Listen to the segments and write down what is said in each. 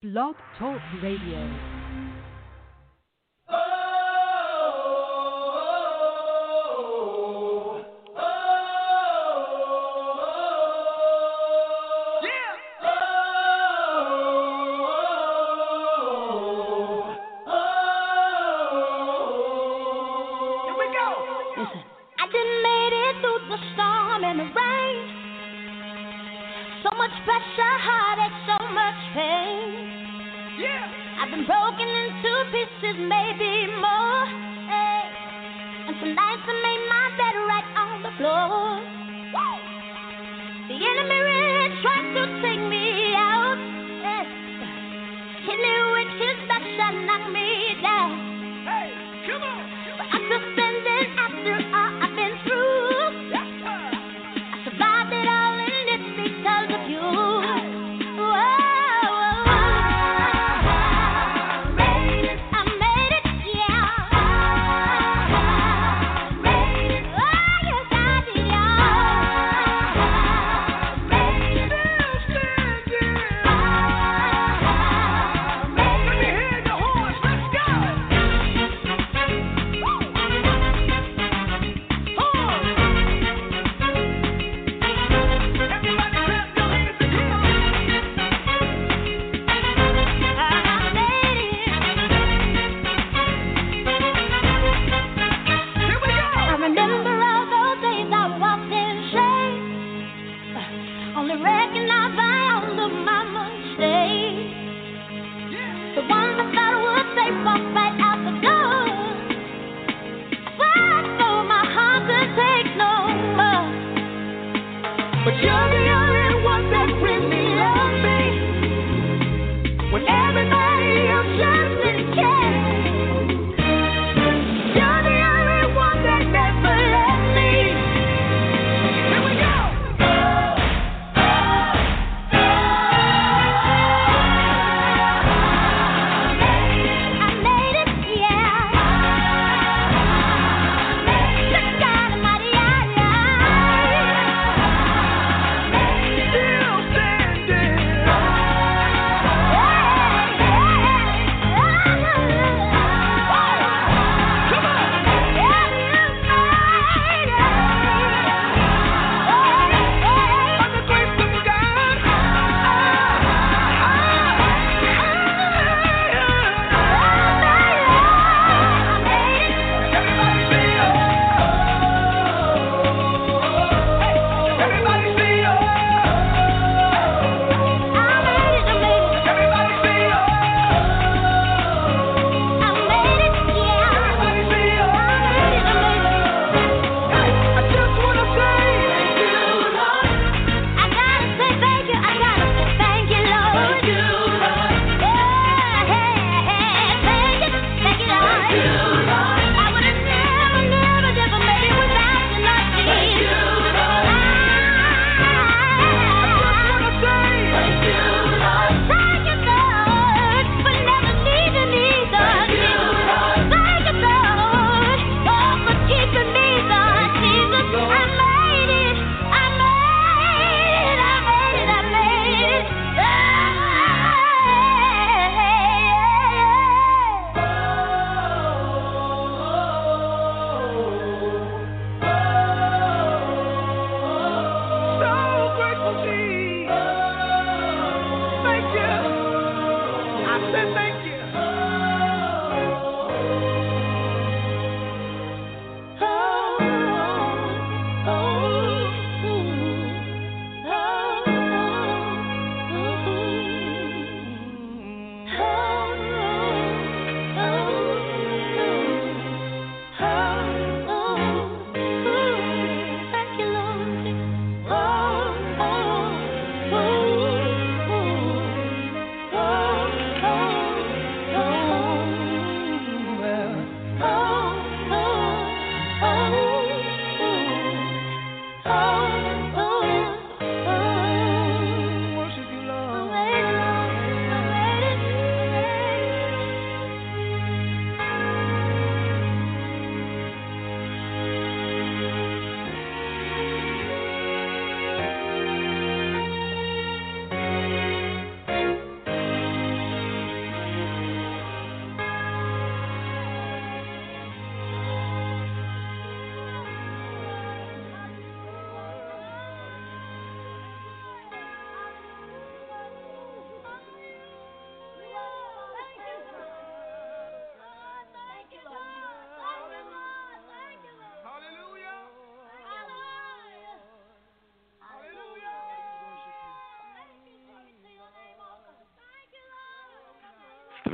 Blog Talk Radio.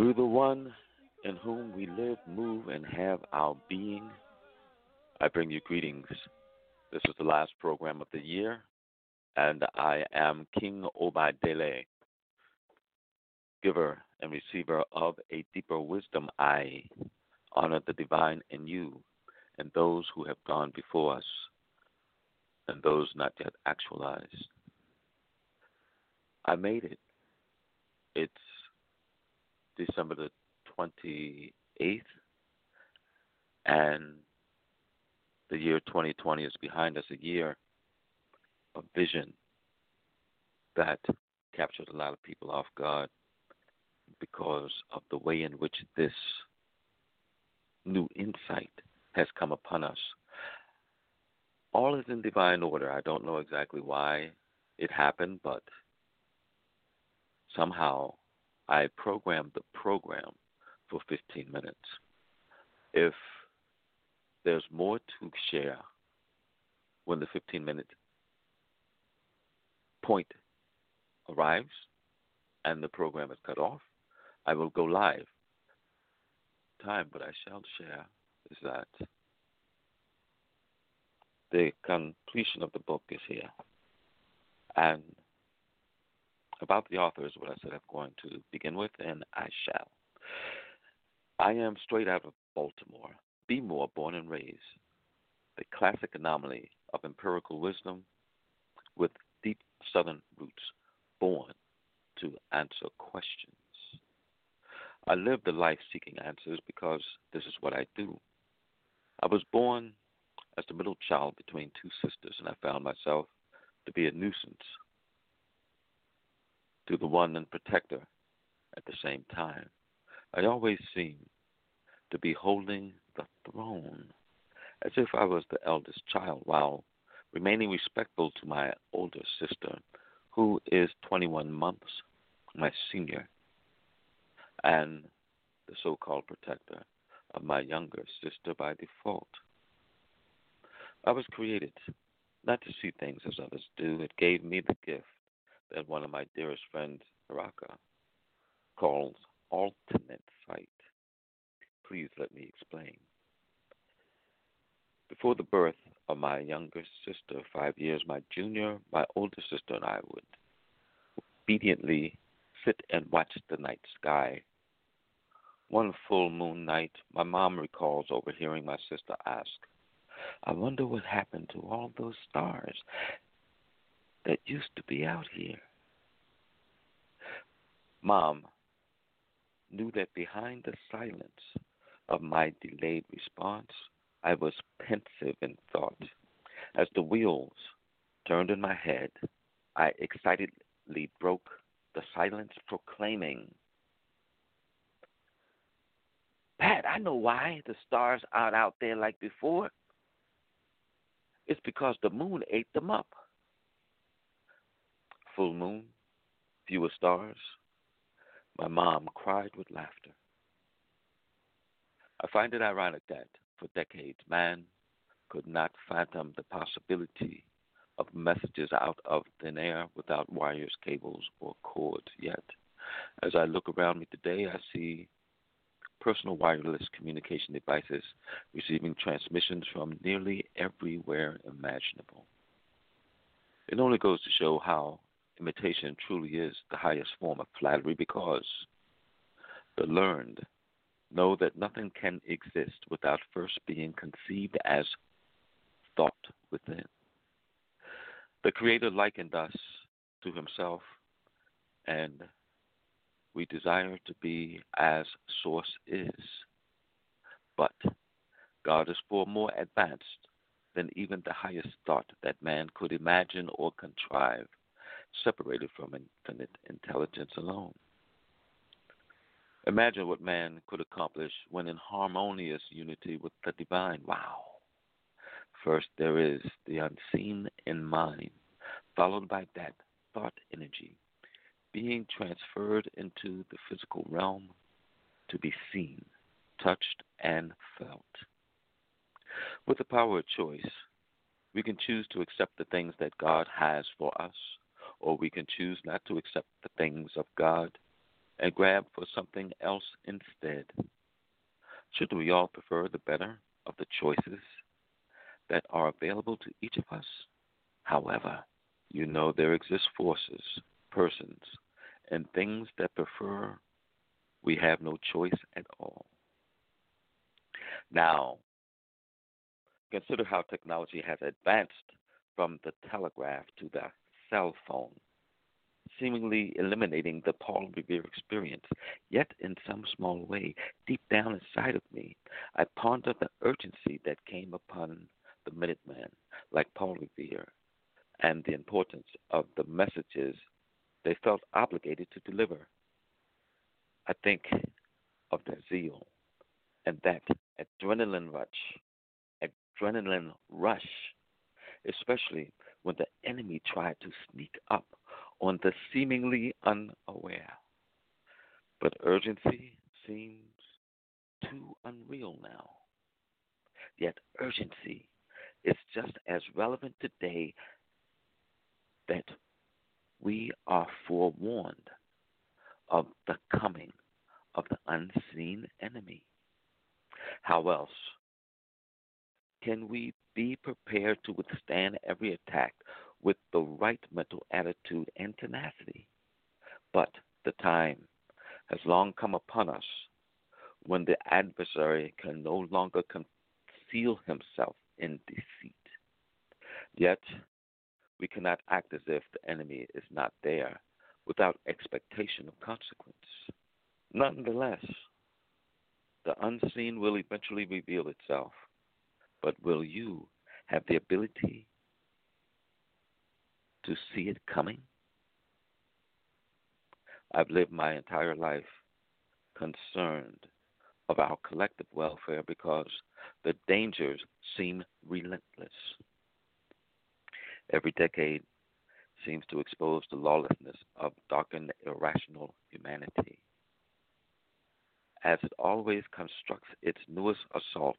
Through the one in whom we live, move, and have our being, I bring you greetings. This is the last program of the year, and I am King Obadele, giver and receiver of a deeper wisdom. I honor the divine in you and those who have gone before us and those not yet actualized. I made it. It's December the 28th, and the year 2020 is behind us, a year of vision that captured a lot of people off guard because of the way in which this new insight has come upon us. All is in divine order. I don't know exactly why it happened, but somehow I programmed the program for 15 minutes. If there's more to share when the 15 minute point arrives and the program is cut off, I will go live. Time, but I shall share is that the completion of the book is here. And about the author is what I said I'm going to begin with, and I shall. I am straight out of Baltimore, Be more born and raised, the classic anomaly of empirical wisdom with deep southern roots, born to answer questions. I live the life seeking answers because this is what I do. I was born as the middle child between two sisters, and I found myself to be a nuisance to the one and protector at the same time. I always seem to be holding the throne as if I was the eldest child while remaining respectful to my older sister, who is 21 months my senior, and the so called protector of my younger sister by default. I was created not to see things as others do. It gave me the gift that one of my dearest friends, Haraka, calls alternate sight. Please let me explain. Before the birth of my younger sister, five years my junior, my older sister and I would obediently sit and watch the night sky. One full moon night, my mom recalls overhearing my sister ask, I wonder what happened to all those stars that used to be out here. Mom knew that behind the silence of my delayed response, I was pensive in thought. As the wheels turned in my head, I excitedly broke the silence, proclaiming, Pat, I know why the stars aren't out there like before. It's because the moon ate them up. Full moon, fewer stars. My mom cried with laughter. I find it ironic that, for decades, man could not fathom the possibility of messages out of thin air without wires, cables, or cords. Yet, as I look around me today, I see personal wireless communication devices receiving transmissions from nearly everywhere imaginable. It only goes to show how imitation truly is the highest form of flattery because the learned know that nothing can exist without first being conceived as thought within. The Creator likened us to Himself, and we desire to be as Source is. But God is far more advanced than even the highest thought that man could imagine or contrive, separated from infinite intelligence alone. Imagine what man could accomplish when in harmonious unity with the divine. Wow. First, there is the unseen in mind, followed by that thought energy being transferred into the physical realm to be seen, touched, and felt. With the power of choice, we can choose to accept the things that God has for us, or we can choose not to accept the things of God and grab for something else instead. Should we all prefer the better of the choices that are available to each of us? However, you know there exist forces, persons, and things that prefer we have no choice at all. Now, consider how technology has advanced from the telegraph to the cell phone, seemingly eliminating the Paul Revere experience. Yet, in some small way, deep down inside of me, I ponder the urgency that came upon the Minuteman, like Paul Revere, and the importance of the messages they felt obligated to deliver. I think of their zeal and that adrenaline rush, adrenaline rush, especially when the enemy tried to sneak up on the seemingly unaware. But urgency seems too unreal now. Yet urgency is just as relevant today that we are forewarned of the coming of the unseen enemy. How else can we be prepared to withstand every attack with the right mental attitude and tenacity? But the time has long come upon us when the adversary can no longer conceal himself in deceit. Yet, we cannot act as if the enemy is not there without expectation of consequence. Nonetheless, the unseen will eventually reveal itself, but will you have the ability to see it coming? I've lived my entire life concerned of our collective welfare because the dangers seem relentless. Every decade seems to expose the lawlessness of darkened, irrational humanity. As it always constructs its newest assault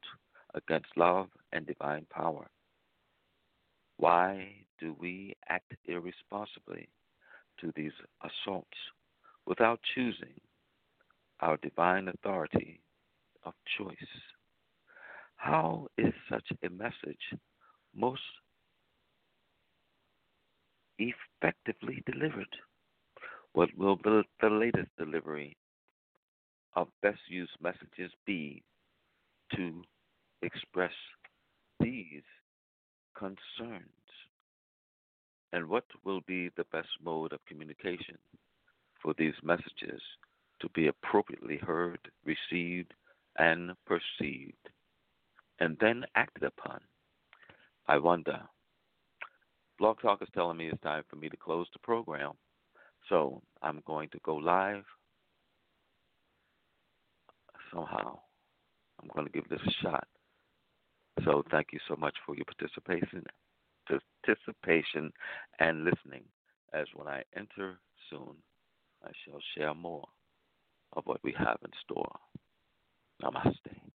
against love and divine power. Why do we act irresponsibly to these assaults without choosing our divine authority of choice? How is such a message most effectively delivered? What will the, latest delivery of best used messages be to express these concerns? And what will be the best mode of communication for these messages to be appropriately heard, received, and perceived, and then acted upon? I wonder Blog Talk is telling me it's time for me to close the program. So I'm going to go live. Somehow, I'm going to give this a shot. So thank you so much for your participation, participation and listening. As when I enter soon, I shall share more of what we have in store. Namaste.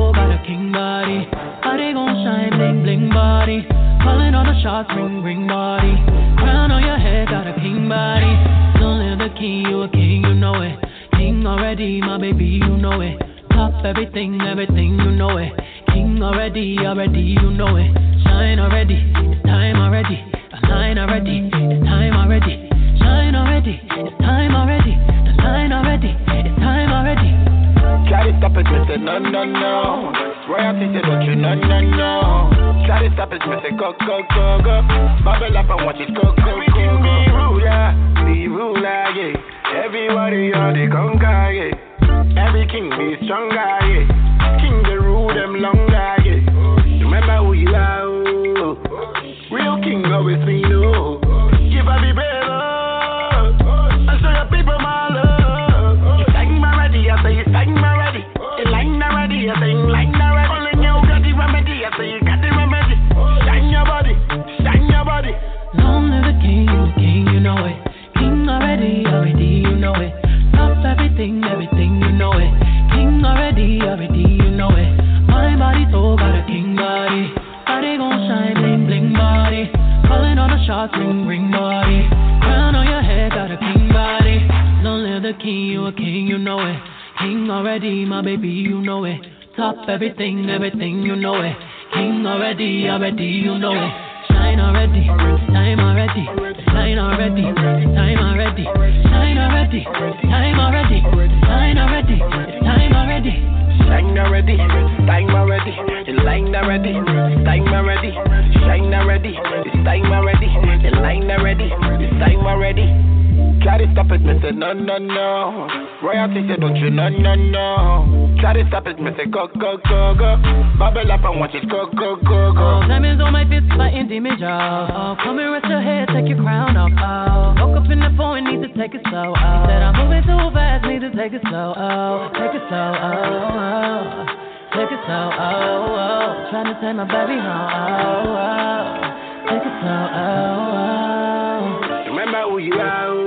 king body. Body gon' shine, bling, bling body. Calling all the shots, ring, ring body. Crown on your head, got a king body. Don't live the king, you a king, you know it. King already, my baby, you know it. Top everything, everything, you know it. King already, already, you know it. Shine already, it's time already. Align already, it's time already. Shine already, it's time already. The line already. Stop it, me say no, no, no. Royalty say don't you, no, no, no. Try to stop it, me say go, go, go, go. Bubble up and watch it go, go, go. Be ruler, be ruler, yeah. Everybody on the conquer, yeah. Every king be stronger, yeah. King the rule them longer, yeah. Remember who you are, oh. Real king always be no. Know it. King already, already, you know it. Top everything, everything, you know it. King already, already, you know it. My body told got a king body. Body gon' shine, bling, bling body. Calling all the shots, ring, ring body. Crown on your head, got a king body. Long live the king, you a king, you know it. King already, my baby, you know it. Top everything, everything, you know it. King already, already, you know it. Shine already, time already, shine already, time already, shine already, time already, shine already, time already. Shine already, time already. You line already, time already. Shine already, it's time already. You line already, it's time already. Try to stop it, me say no, no, no. Royalty say don't you, no, no, no. Try to stop it, me say go, go, go, go. Bubble up and watch it go, go, go, go. diamonds on my fist Indy Major. Oh, come and rest your head, take your crown off. Oh, woke up in the phone, need to take it slow. Oh, said I'm moving too fast, need to take it slow. Oh, take it slow. Oh, oh. take it slow. Oh, oh. trying to take my baby home. Oh, oh. take it slow. Oh, oh. Remember who you are.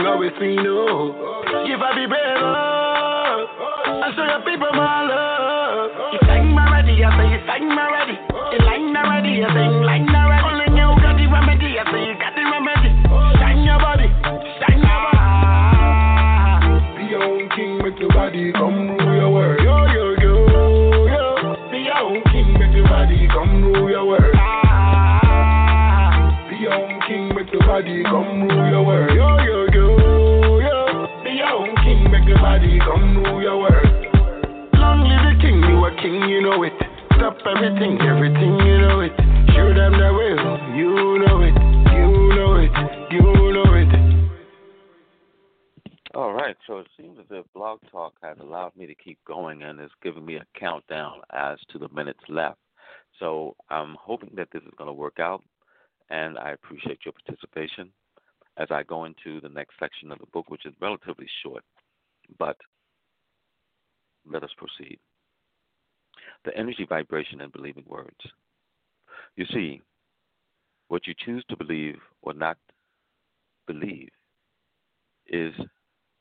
King always be no. Give a be oh. And show your people my love. You sang my ready, I say you sang my ready. You line already, I say you line already. Only you got the remedy, I say you got the remedy. Shine your body, shine your body. Be your own king, make your body come rule your world. Yo, yo, yo, yo. Be your own king, make your body come rule your world. Be your own king, make your body come rule your world. Yo. Everything, everything, you know it. Show them the way, you know it, you know it, you know it. All right, so it seems as if Blog Talk has allowed me to keep going and is giving me a countdown as to the minutes left. So I'm hoping that this is going to work out, and I appreciate your participation as I go into the next section of the book, which is relatively short, but let us proceed. The energy, vibration, and believing words. You see, what you choose to believe or not believe is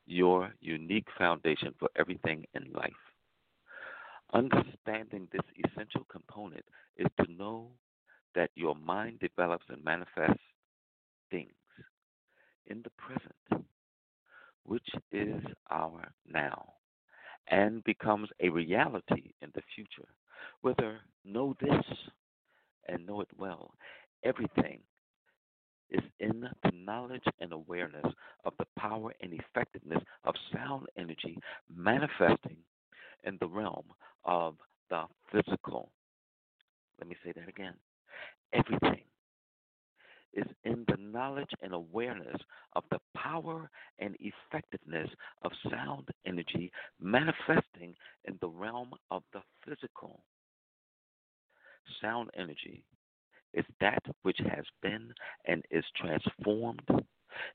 your unique foundation for everything in life. Understanding this essential component is to know that your mind develops and manifests things in the present, which is our now, and becomes a reality in the future. Whether know this and know it well, everything is in the knowledge and awareness of the power and effectiveness of sound energy manifesting in the realm of the physical. Let me say that again. Everything is in the knowledge and awareness of the power and effectiveness of sound energy manifesting in the realm of the physical. Sound energy is that which has been and is transformed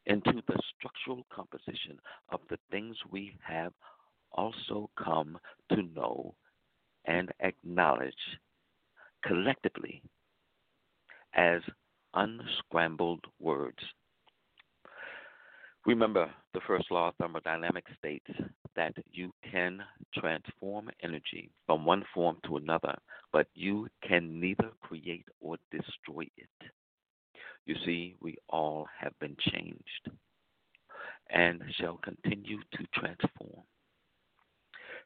into the structural composition of the things we have also come to know and acknowledge collectively as unscrambled words. Remember, the first law of thermodynamics states that you can transform energy from one form to another, but you can neither create or destroy it. You see, we all have been changed and shall continue to transform.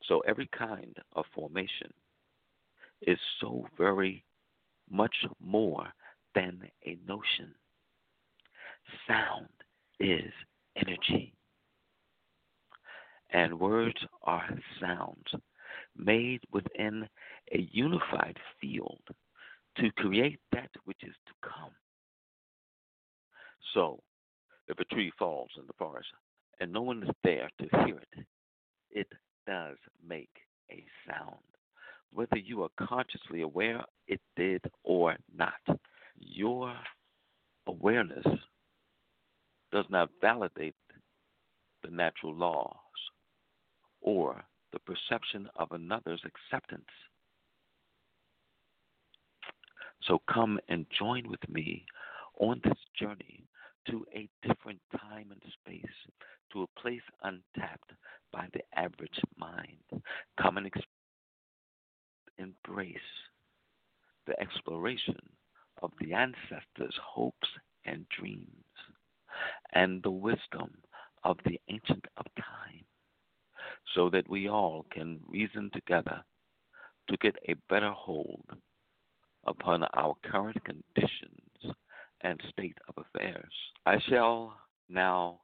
So, every kind of formation is so very much more than a notion. Sound is energy. And words are sounds made within a unified field to create that which is to come. So, if a tree falls in the forest and no one is there to hear it, it does make a sound. Whether you are consciously aware it did or not, your awareness does not validate the natural laws or the perception of another's acceptance. So come and join with me on this journey to a different time and space, to a place untapped by the average mind. Come and ex- embrace the exploration of the ancestors' hopes and dreams and the wisdom of the ancient of time so that we all can reason together to get a better hold upon our current conditions and state of affairs. I shall now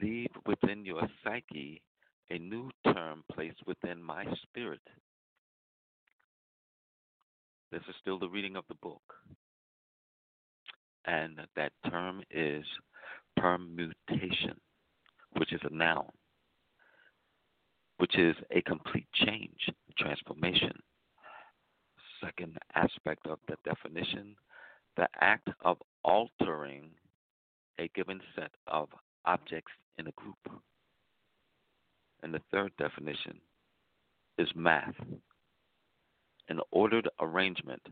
leave within your psyche a new term placed within my spirit. This is still the reading of the book. And that term is permutation, which is a noun, which is a complete change, transformation. Second aspect of the definition the act of altering a given set of objects in a group. And the third definition is math, an ordered arrangement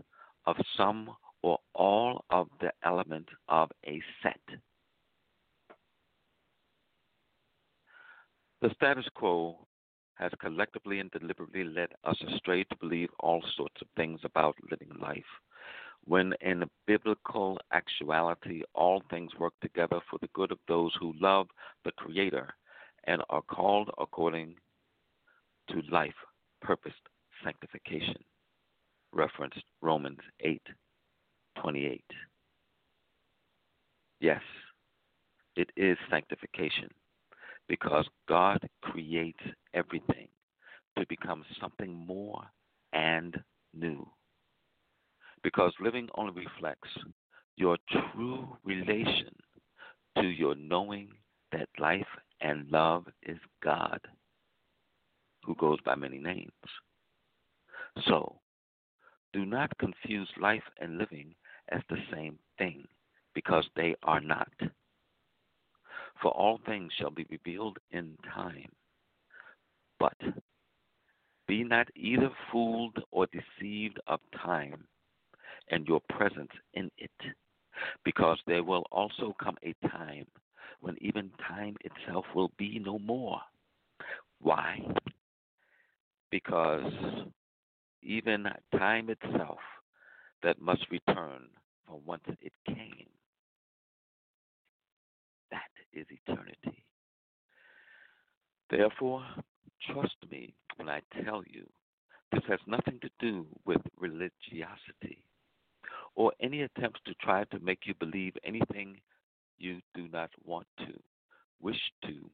of some or all of the elements of a set. The status quo has collectively and deliberately led us astray to believe all sorts of things about living life when in biblical actuality all things work together for the good of those who love the Creator and are called according to life, purposed sanctification. Referenced Romans 8 28. Yes, it is sanctification because God creates everything to become something more and new because living only reflects your true relation to your knowing that life and love is God, who goes by many names. So, do not confuse life and living as the same thing, because they are not. For all things shall be revealed in time. But be not either fooled or deceived of time and your presence in it. Because there will also come a time when even time itself will be no more. Why? Because even time itself that must return from whence it came, that is eternity. Therefore, trust me when I tell you this has nothing to do with religiosity or any attempts to try to make you believe anything you do not want to, wish to,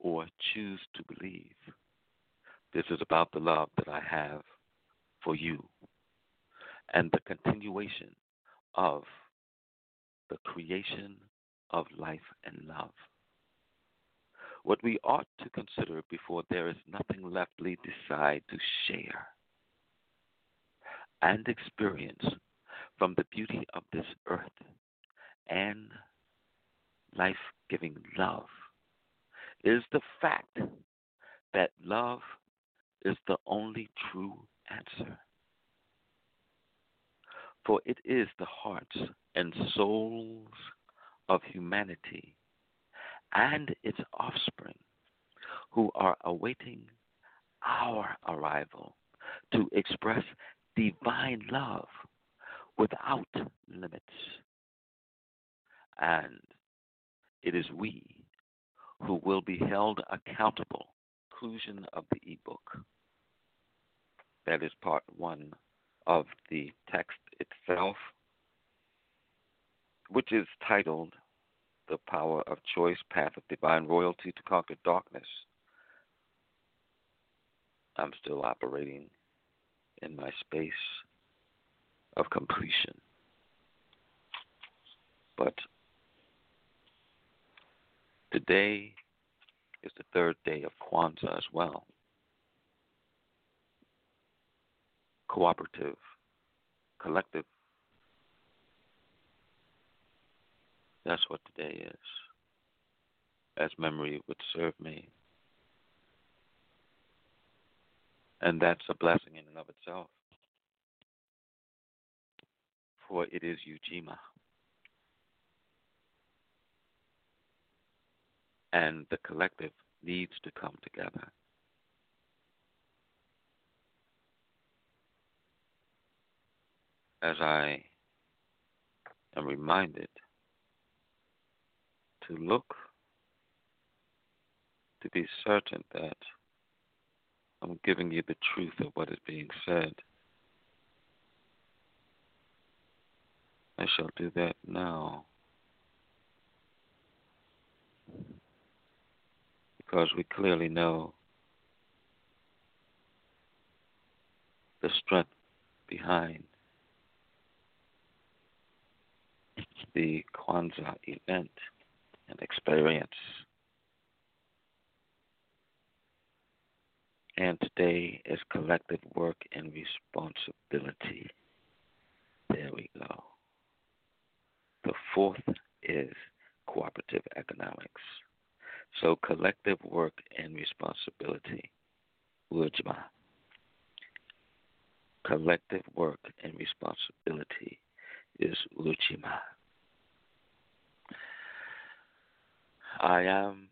or choose to believe. This is about the love that I have for you and the continuation of the creation of life and love. What we ought to consider before there is nothing left, we decide to share and experience from the beauty of this earth and life giving love is the fact that love is the only true answer. For it is the hearts and souls of humanity and its offspring who are awaiting our arrival to express divine love without limits. And it is we who will be held accountable. Conclusion of the ebook. That is part one of the text itself, which is titled The Power of Choice Path of Divine Royalty to Conquer Darkness. I'm still operating in my space of completion. But today is the third day of Kwanzaa as well. Cooperative, collective. That's what today is. As memory would serve me. And that's a blessing in and of itself. For it is Ujima. And the collective needs to come together. As I am reminded to look to be certain that I'm giving you the truth of what is being said. I shall do that now. Because we clearly know the strength behind the Kwanzaa event and experience. And today is collective work and responsibility. There we go. The fourth is cooperative economics. So collective work and responsibility. Wujma. Collective work and responsibility is Ujima. I am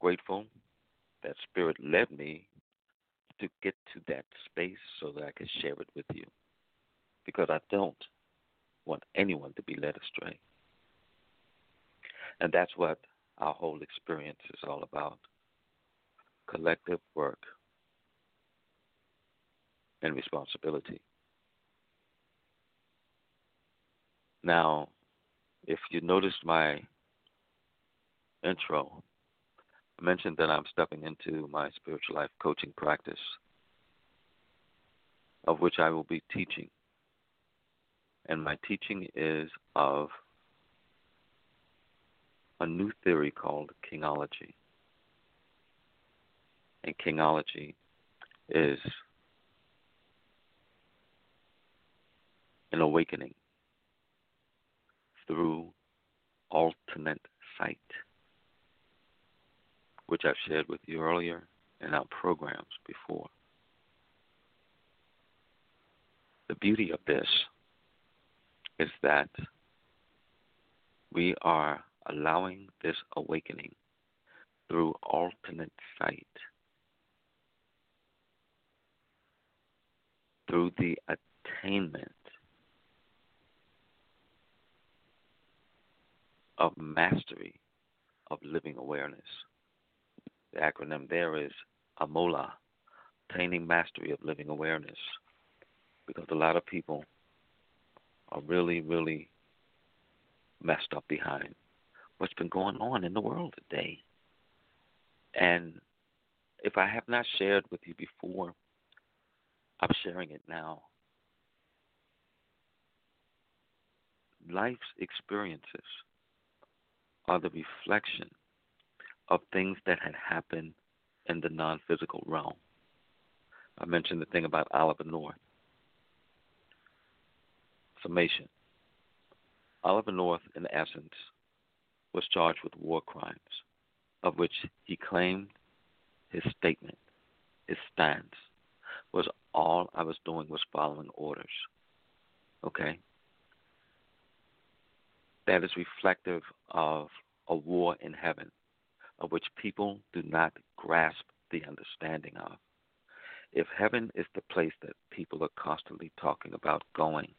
grateful that Spirit led me to get to that space so that I can share it with you. Because I don't want anyone to be led astray. And that's what our whole experience is all about collective work and responsibility. Now, if you noticed my intro, I mentioned that I'm stepping into my spiritual life coaching practice, of which I will be teaching. And my teaching is of a new theory called Kingology. And Kingology is an awakening through alternate sight which I've shared with you earlier in our programs before. The beauty of this is that we are allowing this awakening through alternate sight, through the attainment of mastery of living awareness. The acronym there is AMOLA, Attaining Mastery of Living Awareness. Because a lot of people are really, really messed up behind what's been going on in the world today. And if I have not shared with you before, I'm sharing it now. Life's experiences are the reflection of things that had happened in the non physical realm. I mentioned the thing about Oliver North. Summation Oliver North, in essence, was charged with war crimes, of which he claimed his statement, his stance, was all I was doing was following orders. Okay? That is reflective of a war in heaven, of which people do not grasp the understanding of. If heaven is the place that people are constantly talking about going,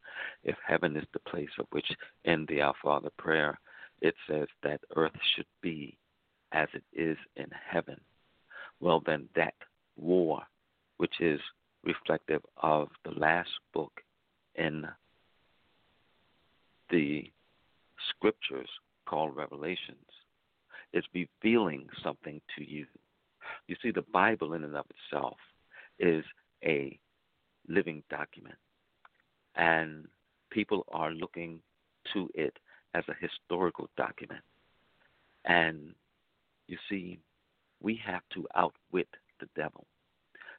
if heaven is the place of which in the Our Father prayer it says that earth should be as it is in heaven, well, then that war, which is reflective of the last book in the scriptures called Revelations, is revealing something to you. You see, the Bible in and of itself is a living document, and people are looking to it as a historical document. And you see, we have to outwit the devil,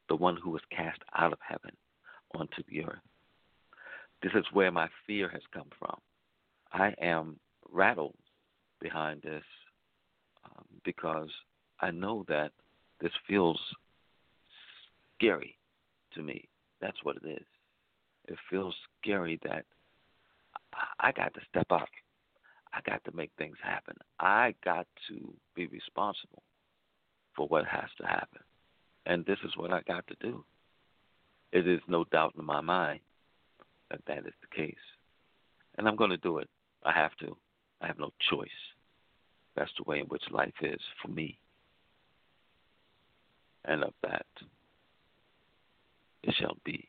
the one who was cast out of heaven onto the earth. This is where my fear has come from. I am rattled behind this because I know that this feels scary to me. That's what it is. It feels scary that I got to step up. I got to make things happen. I got to be responsible for what has to happen. And this is what I got to do. It is no doubt in my mind that that is the case. And I'm going to do it. I have to. I have no choice. That's the way in which life is for me. And of that, it shall be.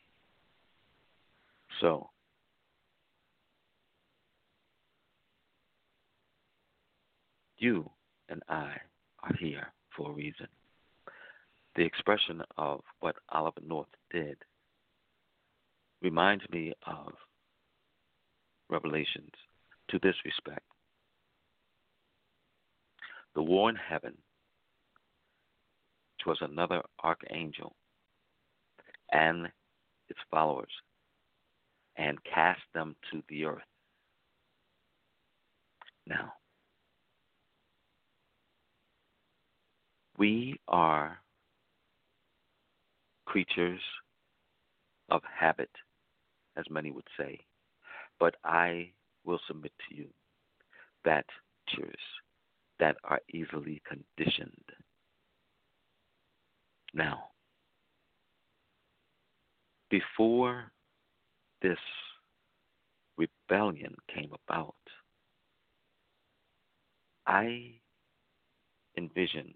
So, you and I are here for a reason. The expression of what Oliver North did reminds me of Revelations to this respect. The war in heaven, which was another archangel and its followers, and cast them to the earth. Now, we are creatures of habit, as many would say, but I will submit to you that creatures that are easily conditioned. Now, before this rebellion came about, I envision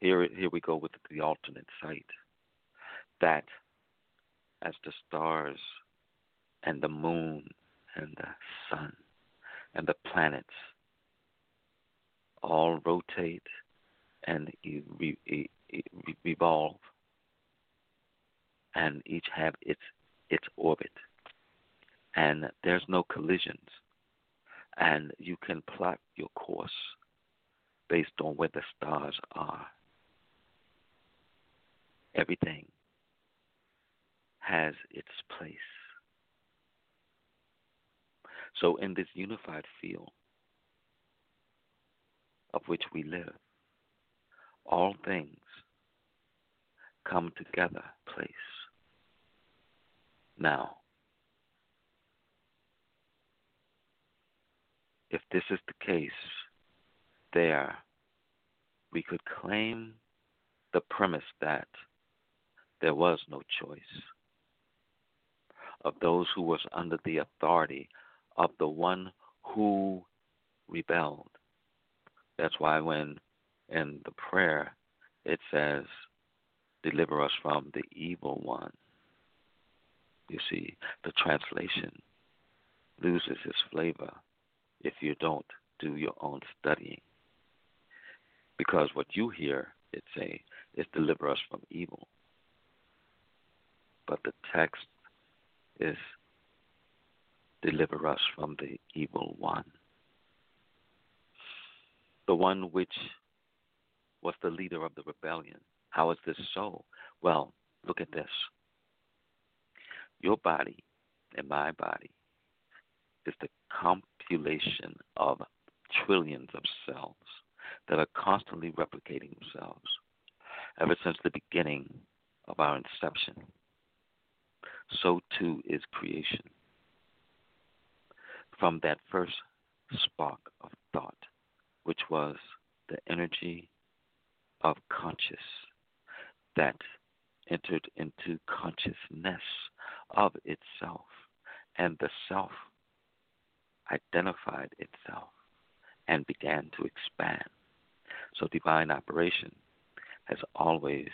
here here we go with the alternate site that as the stars and the moon and the sun and the planets all rotate and revolve and each have its its orbit. And there's no collisions. And you can plot your course based on where the stars are. Everything has its place. So in this unified field of which we live all things come together place now, if this is the case, there we could claim the premise that there was no choice of those who was under the authority of the one who rebelled. That's why when in the prayer it says, Deliver us from the evil one. You see, the translation loses its flavor if you don't do your own studying. Because what you hear it say is deliver us from evil. But the text is deliver us from the evil one. The one which was the leader of the rebellion. How is this so? Well, look at this. Your body and my body is the compilation of trillions of cells that are constantly replicating themselves ever since the beginning of our inception. So too is creation. from that first spark of which was the energy of conscious that entered into consciousness of itself, and the self identified itself and began to expand. So, divine operation has always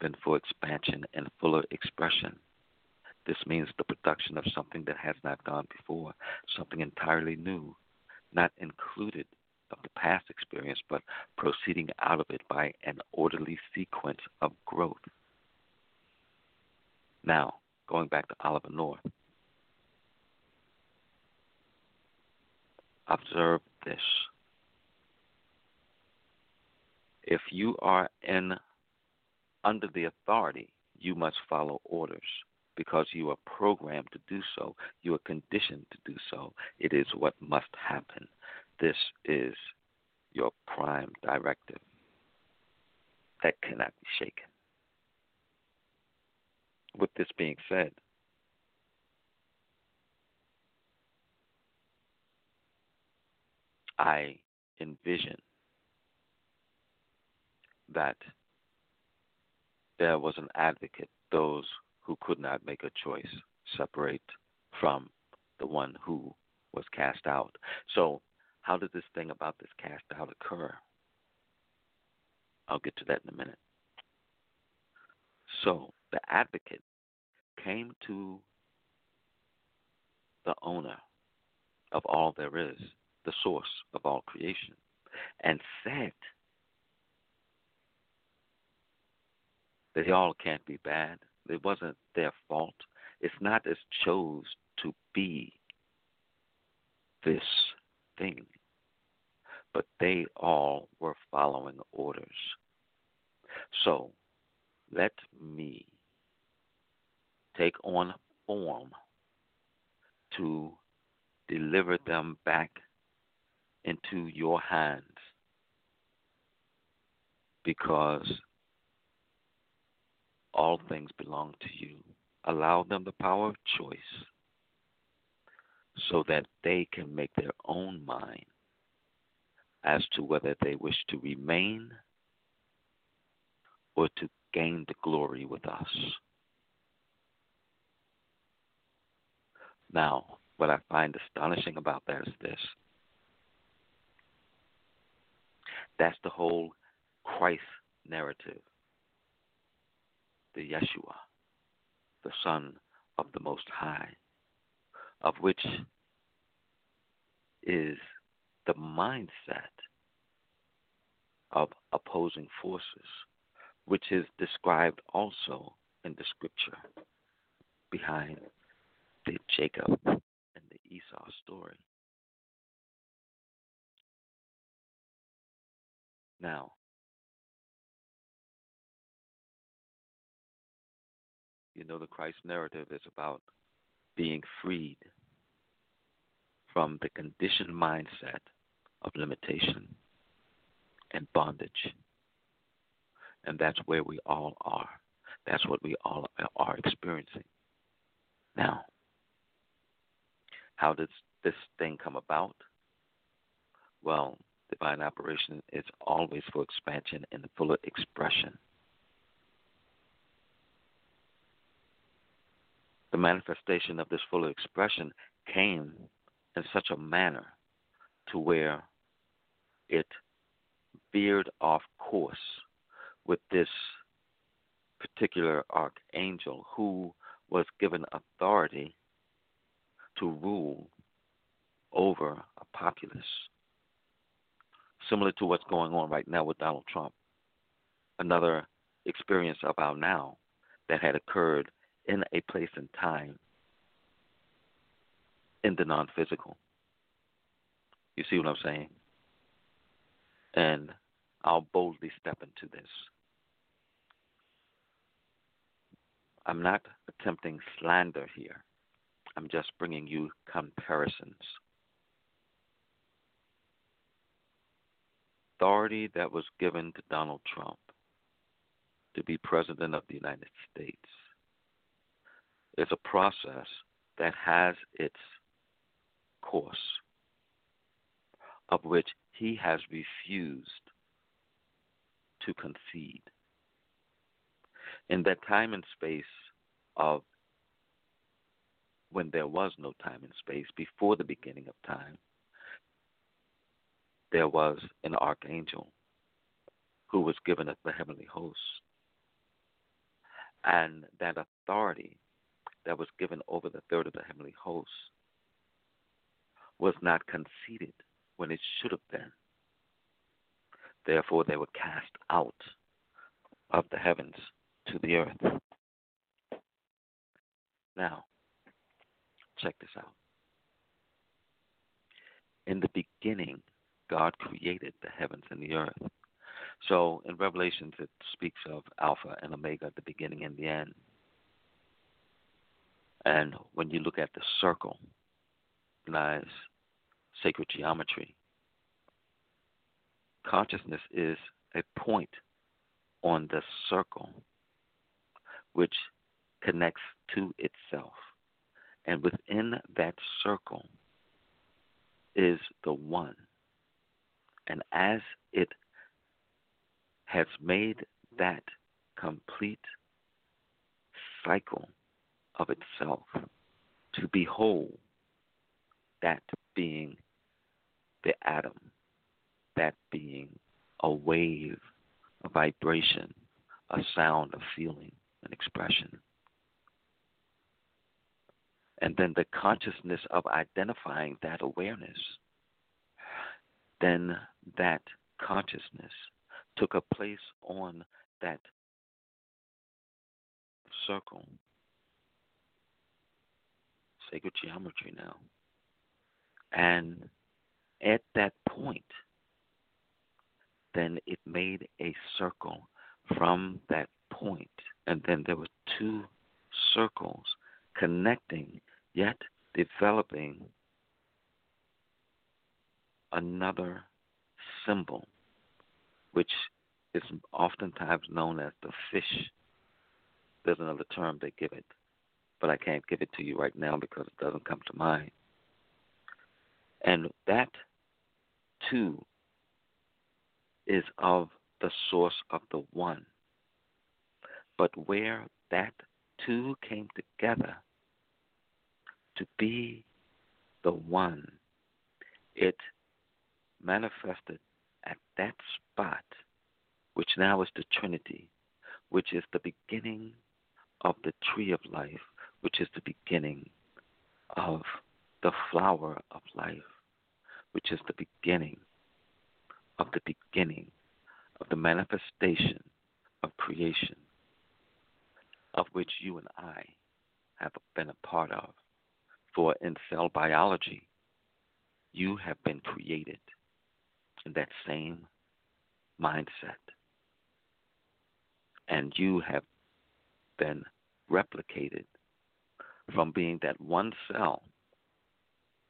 been for expansion and fuller expression. This means the production of something that has not gone before, something entirely new, not included of the past experience, but proceeding out of it by an orderly sequence of growth. Now, going back to Oliver North, observe this. If you are in under the authority, you must follow orders because you are programmed to do so. You are conditioned to do so. It is what must happen. This is your prime directive that cannot be shaken. With this being said, I envision that there was an advocate, those who could not make a choice separate from the one who was cast out. So, how did this thing about this cast out occur? I'll get to that in a minute. So, the advocate came to the owner of all there is, the source of all creation, and said, that y'all can't be bad. It wasn't their fault. It's not as chose to be this thing, but they all were following orders. So let me take on form to deliver them back into your hands because all things belong to you. Allow them the power of choice so that they can make their own mind as to whether they wish to remain or to gain the glory with us. Now, what I find astonishing about that is this that's the whole Christ narrative the Yeshua, the Son of the Most High, of which is the mindset of opposing forces, which is described also in the scripture behind the Jacob and the Esau story. Now, You know, the Christ narrative is about being freed from the conditioned mindset of limitation and bondage. And that's where we all are. That's what we all are experiencing. Now, how does this thing come about? Well, divine operation is always for expansion and the fuller expression. The manifestation of this fuller expression came in such a manner to where it veered off course with this particular archangel who was given authority to rule over a populace. Similar to what's going on right now with Donald Trump. Another experience of our now that had occurred in a place and time in the non physical. You see what I'm saying? And I'll boldly step into this. I'm not attempting slander here. I'm just bringing you comparisons. Authority that was given to Donald Trump to be President of the United States is a process that has its course of which he has refused to concede. In that time and space of when there was no time and space, before the beginning of time, there was an archangel who was given the heavenly host. And that authority that was given over the third of the heavenly host was not conceded when it should have been. Therefore, they were cast out of the heavens to the earth. Now, check this out. In the beginning, God created the heavens and the earth. So in Revelations, it speaks of Alpha and Omega, the beginning and the end. And when you look at the circle, nice sacred geometry, consciousness is a point on the circle which connects to itself. And within that circle is the one. And as it has made that complete cycle of itself to behold that being the atom, that being a wave, a vibration, a sound, a feeling, an expression. And then the consciousness of identifying that awareness, then that consciousness took a place on that circle. Sacred geometry now. And at that point, then it made a circle from that point, and then there were two circles connecting, yet developing another symbol which is oftentimes known as the fish. There's another term they give it, but I can't give it to you right now because it doesn't come to mind. And that, too, is of the source of the one. But where that two came together to be the one, it manifested at that spot, which now is the Trinity, which is the beginning of the tree of life, which is the beginning of the flower of life, which is the beginning of the beginning of the manifestation of creation, of which you and I have been a part of. For in cell biology, you have been created in that same mindset. And you have been replicated from being that one cell,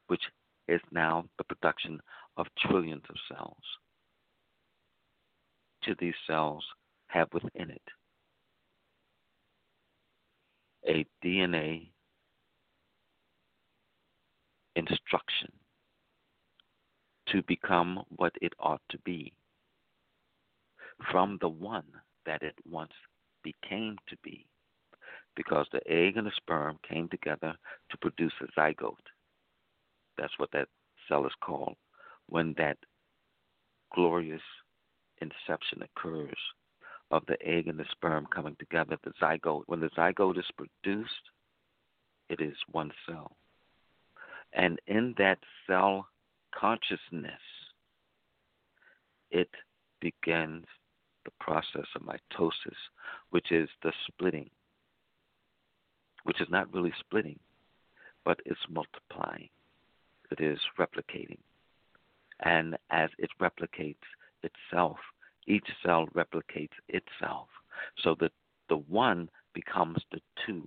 which is now the production of trillions of cells, to these cells have within it a DNA instruction to become what it ought to be from the one that it once became to be. Because the egg and the sperm came together to produce a zygote. That's what that cell is called. When that glorious inception occurs of the egg and the sperm coming together, the zygote, when the zygote is produced, it is one cell. And in that cell consciousness, it begins the process of mitosis, which is the splitting, which is not really splitting, but it's multiplying, it is replicating. And as it replicates itself, each cell replicates itself. So that the one becomes the two,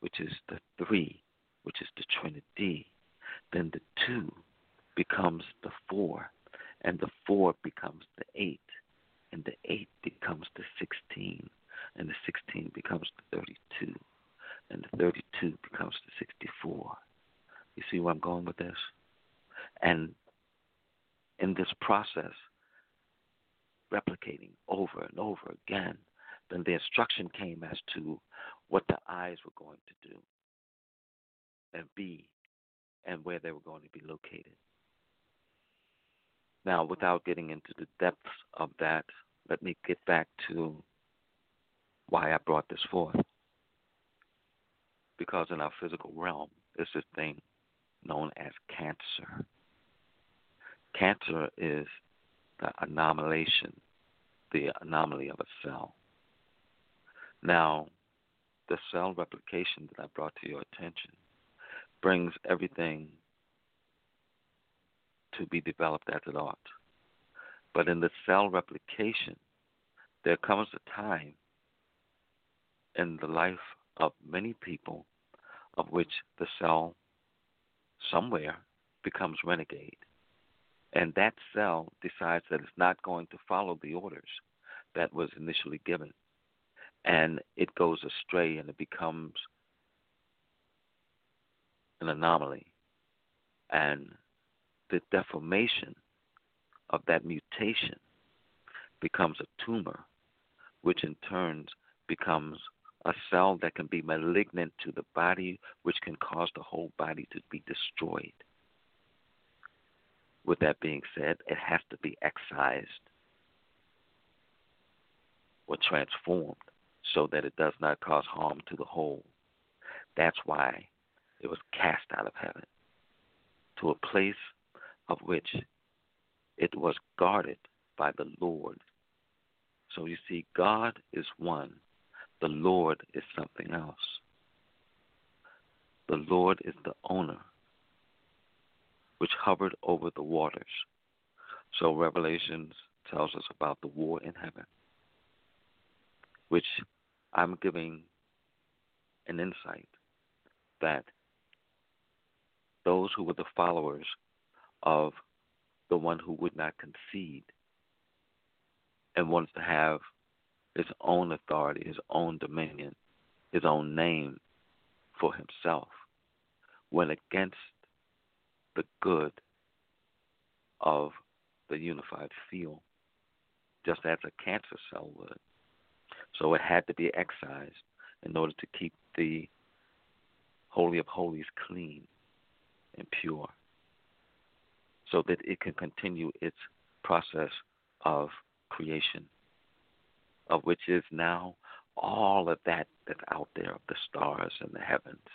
which is the three, which is the Trinity. Then the two becomes the four, and the four becomes the eight, and the eight becomes the sixteen, and the sixteen becomes the thirty-two, and the thirty-two becomes the sixty-four. You see where I'm going with this? And in this process, replicating over and over again, then the instruction came as to what the eyes were going to do and be and where they were going to be located. Now, without getting into the depths of that, let me get back to why I brought this forth. Because in our physical realm, there's this thing known as cancer. Cancer is the anomalation, the anomaly of a cell. Now, the cell replication that I brought to your attention brings everything to be developed as it ought. But in the cell replication, there comes a time in the life of many people of which the cell somewhere becomes renegade. And that cell decides that it's not going to follow the orders that was initially given. And it goes astray and it becomes an anomaly. And the deformation of that mutation becomes a tumor, which in turn becomes a cell that can be malignant to the body, which can cause the whole body to be destroyed. With that being said, it has to be excised or transformed so that it does not cause harm to the whole. That's why it was cast out of heaven to a place of which it was guarded by the Lord. So you see, God is one, the Lord is something else. The Lord is the owner, which hovered over the waters. So Revelations tells us about the war in heaven, which I'm giving an insight that those who were the followers of the one who would not concede and wants to have his own authority, his own dominion, his own name for himself, went against the good of the unified field, just as a cancer cell would. So it had to be excised in order to keep the Holy of Holies clean and pure so that it can continue its process of creation, of which is now all of that that's out there of the stars and the heavens.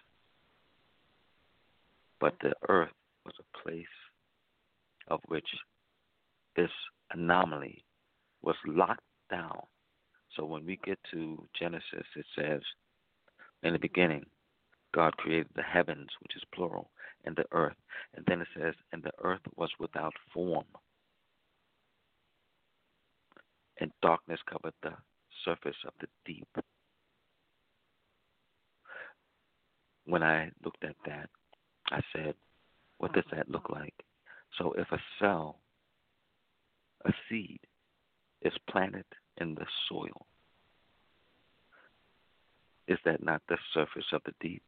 But the earth was a place of which this anomaly was locked down. So when we get to Genesis, it says, In the beginning, God created the heavens, which is plural, and the earth. And then it says, and the earth was without form. And darkness covered the surface of the deep. When I looked at that, I said, what does that look like? So if a cell, a seed, is planted in the soil, is that not the surface of the deep?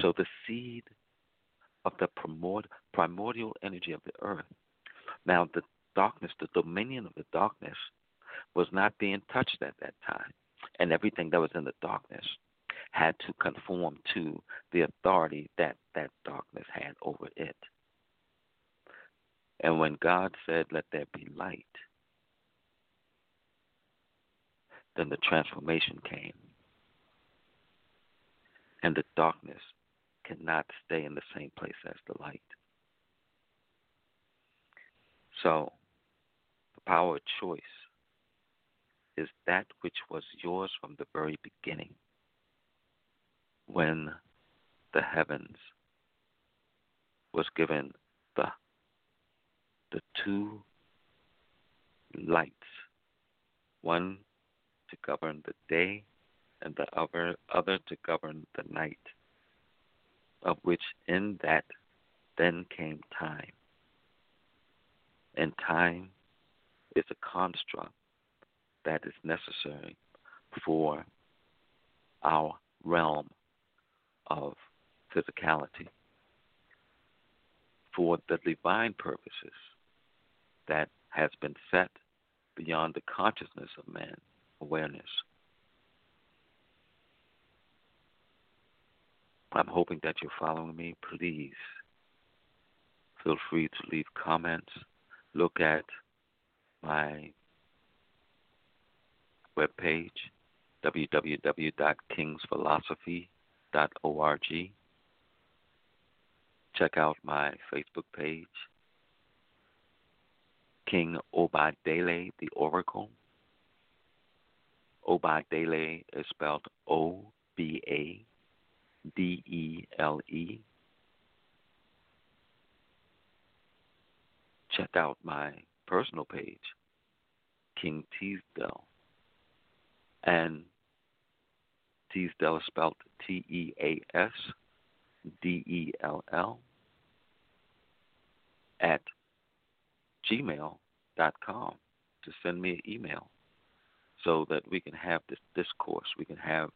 So the seed of the primordial energy of the earth. Now, the darkness, the dominion of the darkness, was not being touched at that time. And everything that was in the darkness had to conform to the authority that that darkness had over it. And when God said, Let there be light, then the transformation came. And the darkness cannot stay in the same place as the light. So, power choice is that which was yours from the very beginning when the heavens was given the the two lights one to govern the day and the other other to govern the night of which in that then came time. And time is a construct that is necessary for our realm of physicality. for the divine purposes that has been set beyond the consciousness of man awareness. I'm hoping that you're following me. Please feel free to leave comments. Look at my webpage, www.kingsphilosophy.org. Check out my Facebook page, King Obadele, the Oracle. Obadele is spelled O B A D E L E. Check out my personal page, King Teasdell. And Teasdell is spelled T E A S D E L L at gmail.com to send me an email so that we can have this discourse, we can have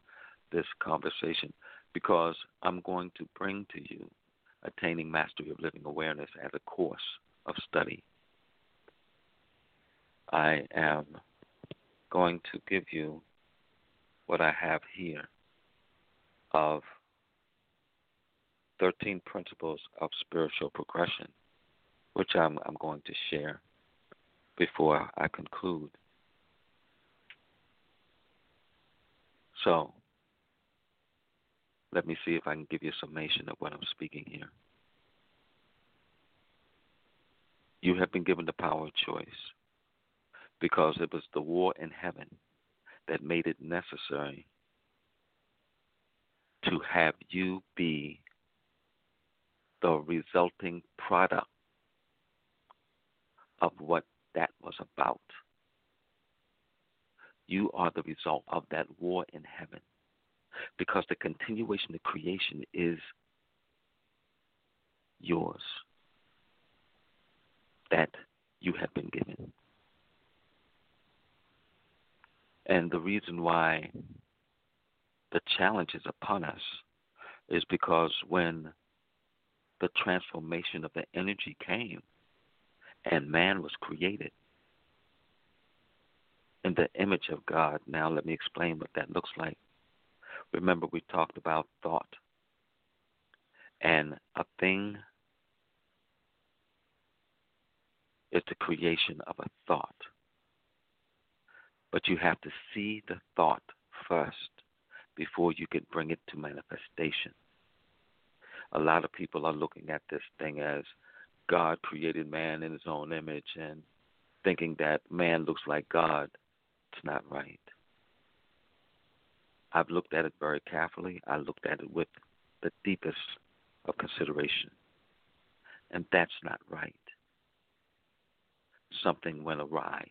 this conversation, because I'm going to bring to you Attaining Mastery of Living Awareness as a course of study. I am going to give you what I have here of 13 principles of spiritual progression, which I'm, I'm going to share before I conclude. So, let me see if I can give you a summation of what I'm speaking here. You have been given the power of choice because it was the war in heaven that made it necessary to have you be the resulting product of what that was about. You are the result of that war in heaven because the continuation of creation is yours that you have been given. And the reason why the challenge is upon us is because when the transformation of the energy came and man was created in the image of God. Now, let me explain what that looks like. Remember, we talked about thought. And a thing is the creation of a thought. But you have to see the thought first before you can bring it to manifestation. A lot of people are looking at this thing as God created man in his own image and thinking that man looks like God. It's not right. I've looked at it very carefully. I looked at it with the deepest of consideration. And that's not right. Something went awry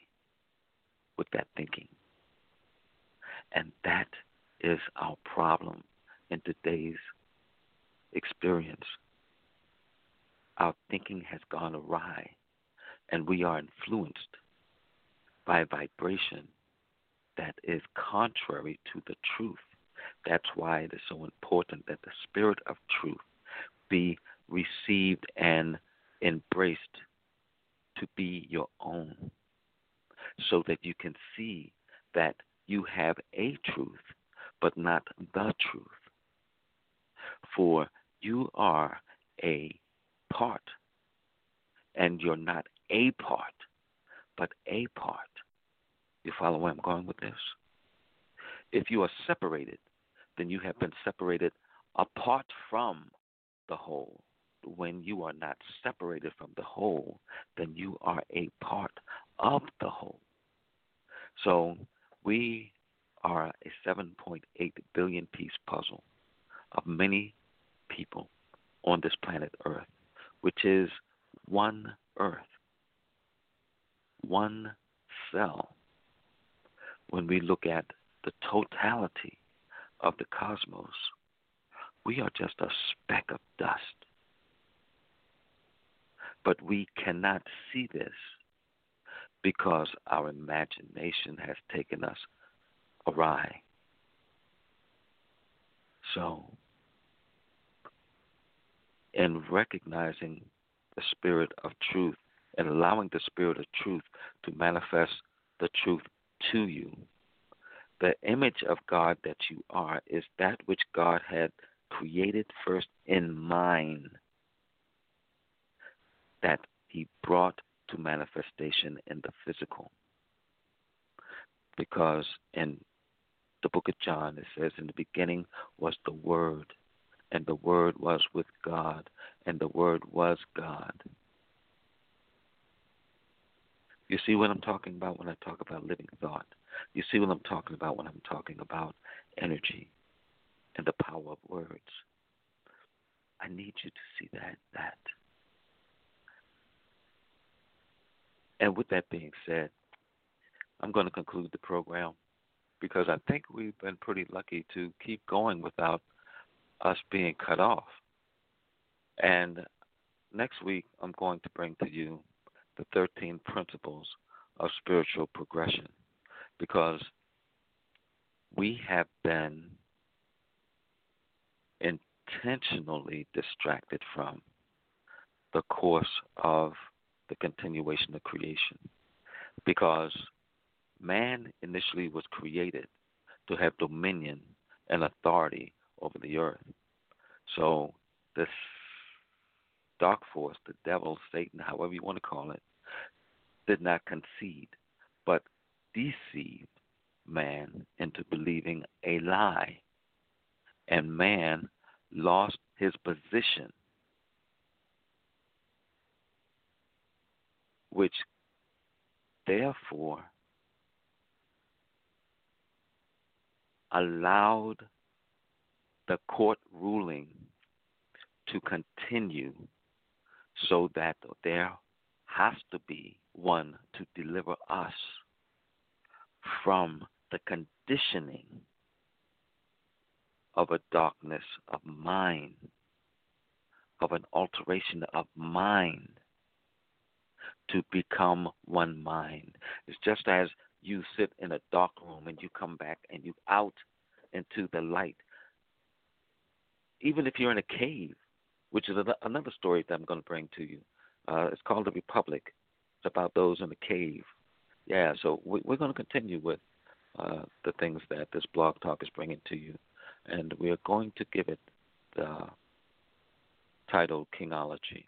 with that thinking. And that is our problem in today's experience. Our thinking has gone awry, and we are influenced by a vibration that is contrary to the truth. That's why it is so important that the spirit of truth be received and embraced to be your own so that you can see that you have a truth, but not the truth. For you are a part, and you're not a part, but a part. You follow where I'm going with this? If you are separated, then you have been separated apart from the whole. When you are not separated from the whole, then you are a part of the whole. So we are a 7.8 billion piece puzzle of many people on this planet Earth, which is one Earth, one cell when we look at the totality of the cosmos, we are just a speck of dust. But we cannot see this because our imagination has taken us awry. So, in recognizing the spirit of truth and allowing the spirit of truth to manifest the truth to you. The image of God that you are is that which God had created first in mind that he brought to manifestation in the physical. Because in the book of John, it says, In the beginning was the Word, and the Word was with God, and the Word was God. You see what I'm talking about when I talk about living thought. You see what I'm talking about when I'm talking about energy and the power of words. I need you to see that that. And with that being said, I'm going to conclude the program because I think we've been pretty lucky to keep going without us being cut off. And next week, I'm going to bring to you the 13 principles of spiritual progression because we have been intentionally distracted from the course of the continuation of creation because man initially was created to have dominion and authority over the earth. So this dark force, the devil, Satan, however you want to call it, did not concede, but deceived man into believing a lie. And man lost his position, which therefore allowed the court ruling to continue so that there has to be one to deliver us from the conditioning of a darkness of mind, of an alteration of mind to become one mind. It's just as you sit in a dark room and you come back and you out into the light. Even if you're in a cave, which is another story that I'm going to bring to you. Uh, it's called The Republic. It's about those in the cave. Yeah, so we, are going to continue with uh, the things that this blog talk is bringing to you and we are going to give it the title Kingology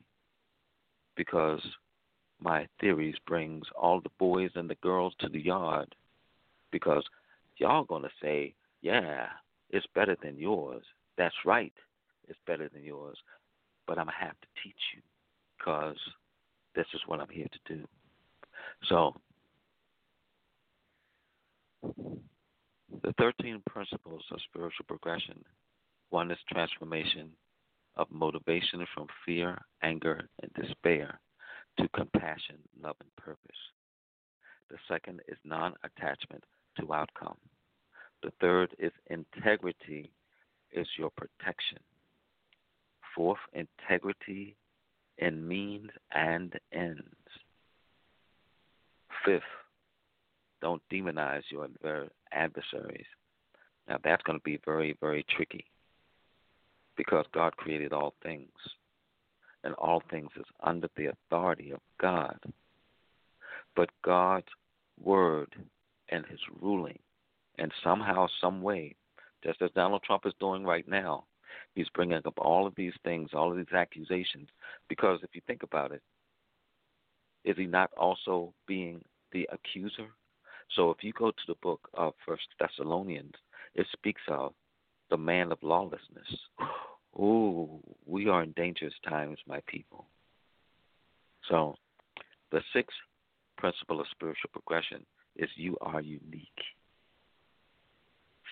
because my theories brings all the boys and the girls to the yard because y'all gonna say, yeah, it's better than yours. That's right, it's better than yours. But I'm gonna have to teach you because this is what I'm here to do. So the 13 principles of spiritual progression one is transformation of motivation from fear, anger, and despair to compassion, love, and purpose. The second is non attachment to outcome. The third is integrity is your protection. Fourth, integrity in means and ends. Fifth, don't demonize your adversaries. Now, that's going to be very, very tricky because God created all things, and all things is under the authority of God. But God's word and his ruling, and somehow, some way, just as Donald Trump is doing right now, he's bringing up all of these things, all of these accusations, because if you think about it, is he not also being the accuser? So if you go to the book of First Thessalonians, it speaks of the man of lawlessness. Oh, we are in dangerous times, my people. So the sixth principle of spiritual progression is you are unique.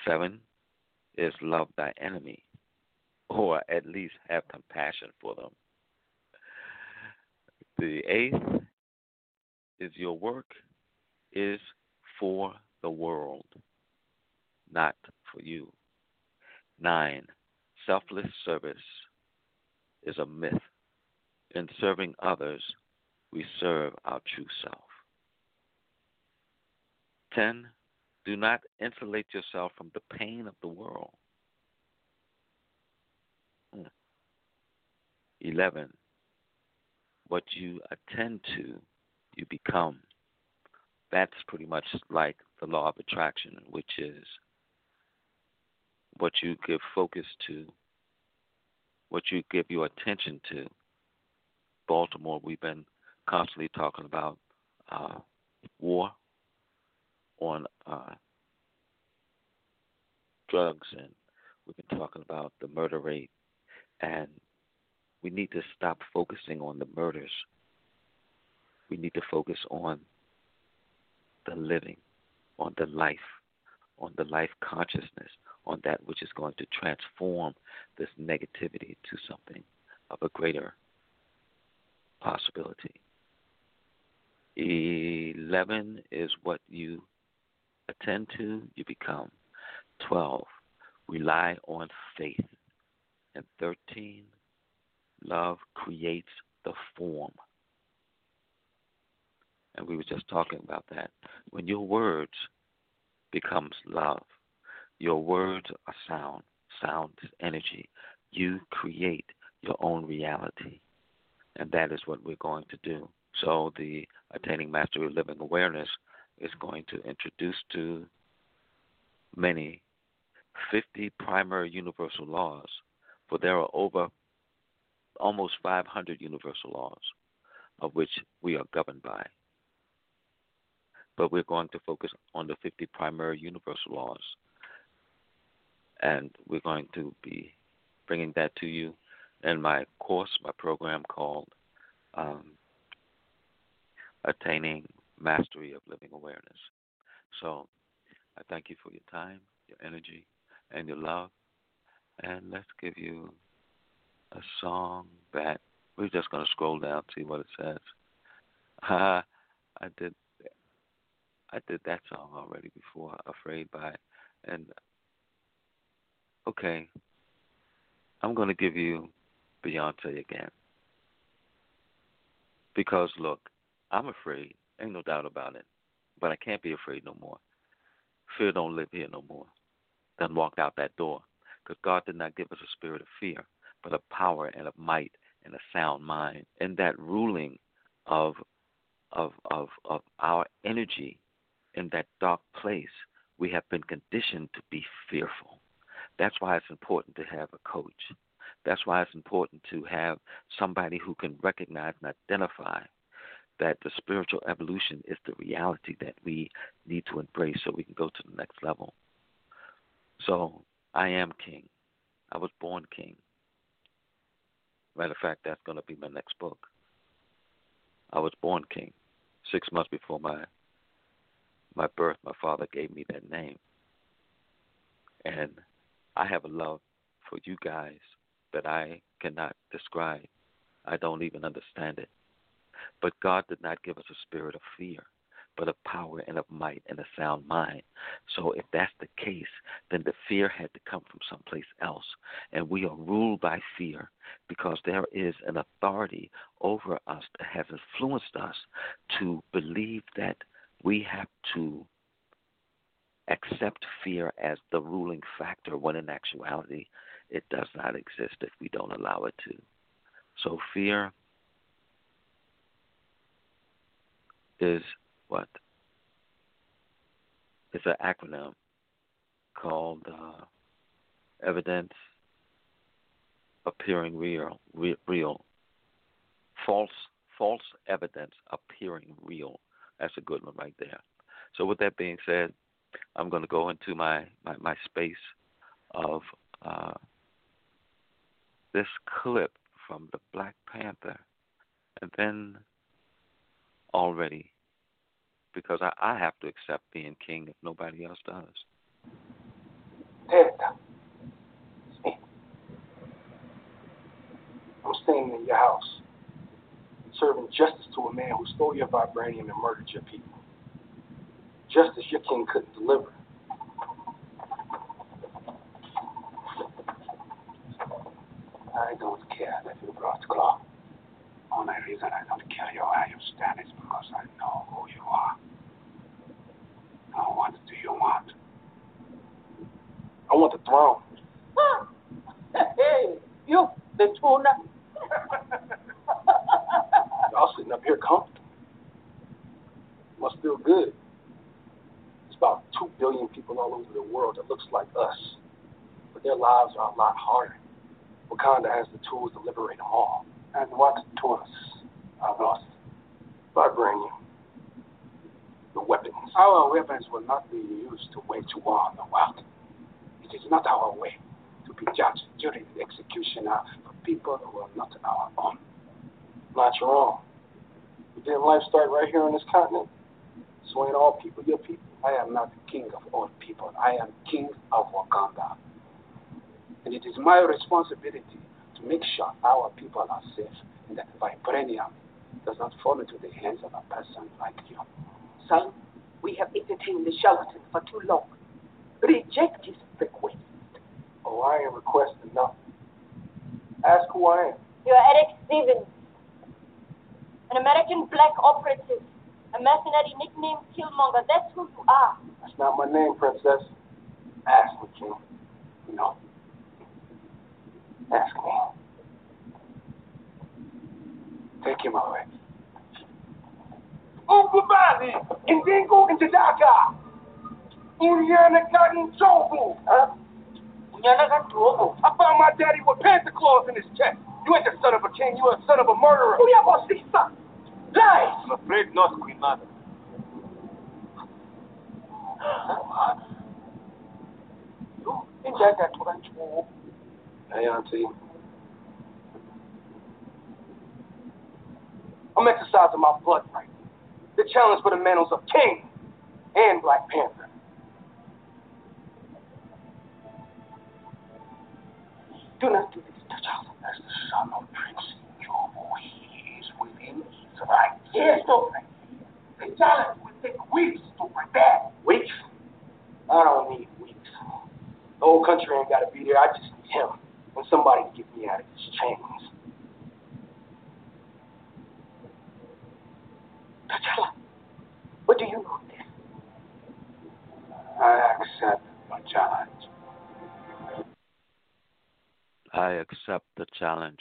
Seven is love thy enemy, or at least have compassion for them. The eighth is your work is for the world, not for you. Nine, selfless service is a myth. In serving others, we serve our true self. 10. Do not insulate yourself from the pain of the world. Hmm. 11. what you attend to, you become. That's pretty much like the law of attraction, which is what you give focus to, what you give your attention to. Baltimore, we've been constantly talking about uh, war on uh, drugs, and we've been talking about the murder rate, and we need to stop focusing on the murders. We need to focus on the living, on the life, on the life consciousness, on that which is going to transform this negativity to something of a greater possibility. 11 is what you attend to, you become. 12, rely on faith. And 13, love creates the form. And we were just talking about that. When your words becomes love, your words are sound. Sound is energy. You create your own reality. And that is what we're going to do. So the Attaining Mastery of Living Awareness is going to introduce to many 50 primary universal laws, for there are over almost 500 universal laws of which we are governed by. But we're going to focus on the 50 primary universal laws. And we're going to be bringing that to you in my course, my program called um, Attaining Mastery of Living Awareness. So I thank you for your time, your energy, and your love. And let's give you a song that we're just going to scroll down see what it says. Uh, I did I did that song already before, Afraid by and okay. I'm going to give you Beyonce again. Because look, I'm afraid, ain't no doubt about it. But I can't be afraid no more. Fear don't live here no more. Done walked out that door. Because God did not give us a spirit of fear, but of power and of might and a sound mind. And that ruling of of of of our energy in that dark place, we have been conditioned to be fearful. That's why it's important to have a coach. That's why it's important to have somebody who can recognize and identify that the spiritual evolution is the reality that we need to embrace so we can go to the next level. So I am king. I was born king. Matter of fact, that's going to be my next book. I was born king. Six months before my my birth, my father gave me that name. And I have a love for you guys that I cannot describe. I don't even understand it. But God did not give us a spirit of fear, but of power and of might and a sound mind. So if that's the case, then the fear had to come from someplace else. And we are ruled by fear because there is an authority over us that has influenced us to believe that we have to accept fear as the ruling factor when in actuality it does not exist if we don't allow it to. So fear is what? It's an acronym called uh, evidence appearing real, re- real, false false evidence appearing real. That's a good one right there. So with that being said, I'm going to go into my my, my space of uh, this clip from the Black Panther, and then already because I, I have to accept being king if nobody else does. Teta, I'm staying in your house, serving justice to a man who stole your vibranium and murdered your people. Justice your king couldn't deliver. I don't care that you brought Klaue. Only reason I don't kill you where you stand is because I know who you are. Now, what do you want? I want the throne. Hey, you, the tuna. Y'all sitting up here comfortable. Must feel good. There's about two billion people all over the world that looks like us, but their lives are a lot harder. Wakanda has the tools to liberate them all. And what tools are those? Vibranium. The weapons. Our weapons will not be used to wage war on the world. It is not our way to be judged during the execution for people who are not our own. Not your didn't life start right here on this continent? So ain't all people your people? I am not the king of all people. I am king of Wakanda. And it is my responsibility to make sure our people are safe and that vibranium does not fall into the hands of a person like you. Son, we have entertained the charlatan for too long. Reject his request. Oh, I ain't requesting nothing. Ask who I am. You're Erik Stevens, an American black operative, a mercenary nicknamed Killmonger. That's who you are. That's not my name, princess. Ask me, King. No. Ask me. Take him away. Ukubali, Indingo Intidaka. Unyana Garden Jobu. Huh? I found my daddy with Panther claws in his chest. You ain't the son of a king, you are a son of a murderer. Who you about to son? Lies! I'm afraid not, Queen Mother. You enjoy that to Hey, Auntie. I'm exercising my blood right. The challenge for the mantles of King and Black Panther. Do not do this, T'Challa. As the son of Prince N'Jobu, he is within his rights. Yes, no. The challenge will take weeks to prepare. Weeks? I don't need weeks. The whole country ain't got to be there. I just need him and somebody to get me out of these chains. T'Challa, what do you know of this? I accept my challenge. I accept the challenge.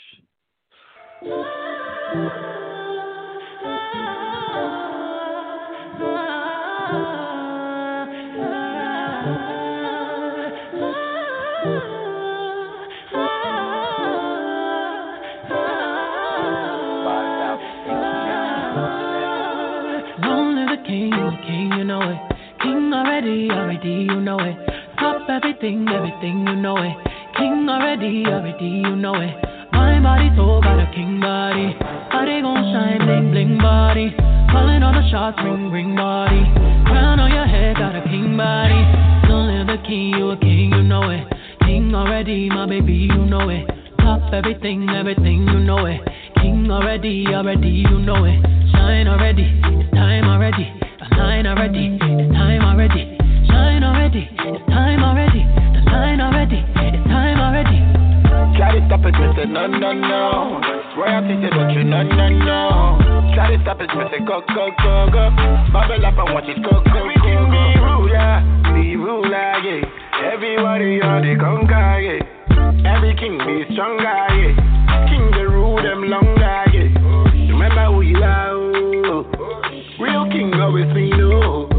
Already, already, you know it. Top everything, everything, you know it. King already, already, you know it. My body told got a king body. Body gon' shine, bling, bling body. Calling all the shots, ring, ring body. Crown on your head, got a king body. Long live the king, you a king, you know it. King already, my baby, you know it. Top everything, everything, you know it. King already, already, you know it. Shine already, it's time already. The line already, it's time already. Shine already, it's time already. Stop it, Mr. no, no, no. Royalty say don't you, no, no, no. Try to stop it, Mr. go, go, go, go. Bubble up and watch it go, go, go, go. Be ruler, be ruler, yeah. Everybody on the conquer, yeah. Every king be stronger, yeah. King they rule them longer, yeah. Remember who you are, oh. Real king always me know.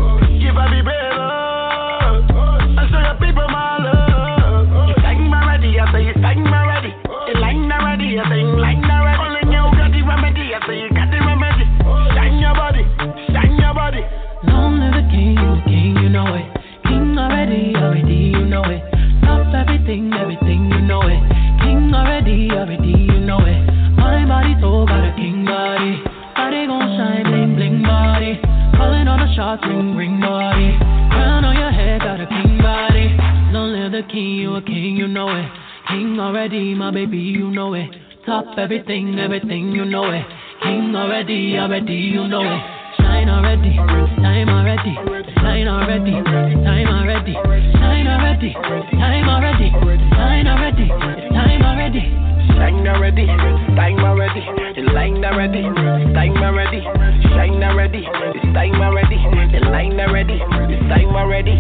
Ring, ring body. Crown on your head, got a king body. Long live the king, you a king, you know it. King already, my baby, you know it. Top everything, everything, you know it. King already, already, you know it. Shine already, time already, shine already, time already, shine already, time already, shine already, time already. Shine already, time already. The line already, time already. Shine already, it's time already. The line already, it's time already.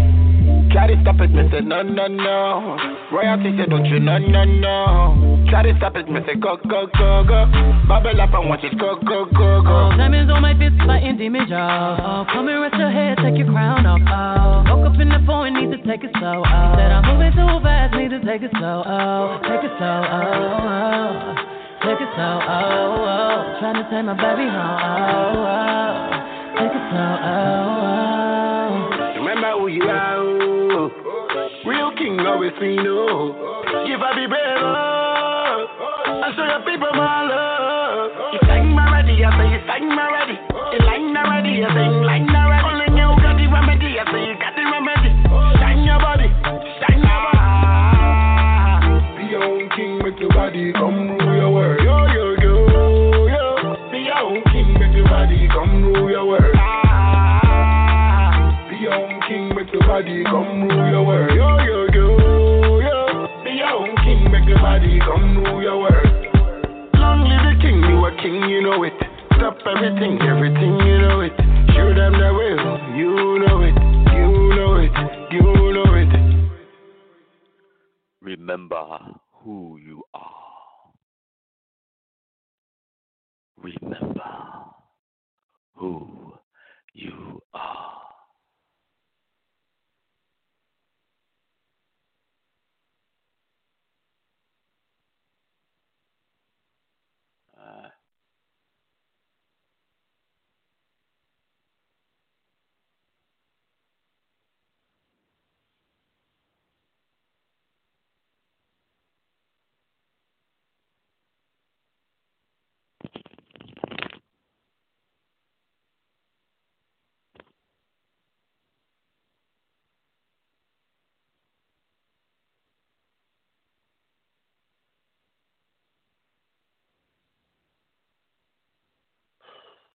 Try to stop it, say no, no, no. Royalty say don't you, no, no, no. Try to stop it, me say go, go, go, go. Bubble up and watch it go, go, go, go. Oh, diamonds on my fist fighting demons, y'all. Oh, come and rest your head, take your crown off. Oh, woke up in the phone, need to take it slow. Oh, said I'm moving too fast, need to take it slow. Oh, take it slow. Oh, oh. take it slow. Oh, oh. trying to take my baby home. Oh, oh. take it slow. Oh, oh. Remember who you are. Oh. Real king always me know. Give I be brave. I show your people my love. You sang my ready, I say you sang my ready. You line already, I say you line already. Only you got the remedy, I say you got the remedy. Shine your body, shine your body. Be your own king, make your body come rule your world. Yo, yo, yo, yo. Be your own king, make your body come rule your world. Be your own king, make your body come rule your world. Yo, yo, yo, yo. Be your own king, make your body come rule your world. King, you know it. Stop everything, everything, you know it. Show them the way, you know it, you know it, you know it. Remember who you are. Remember who you are.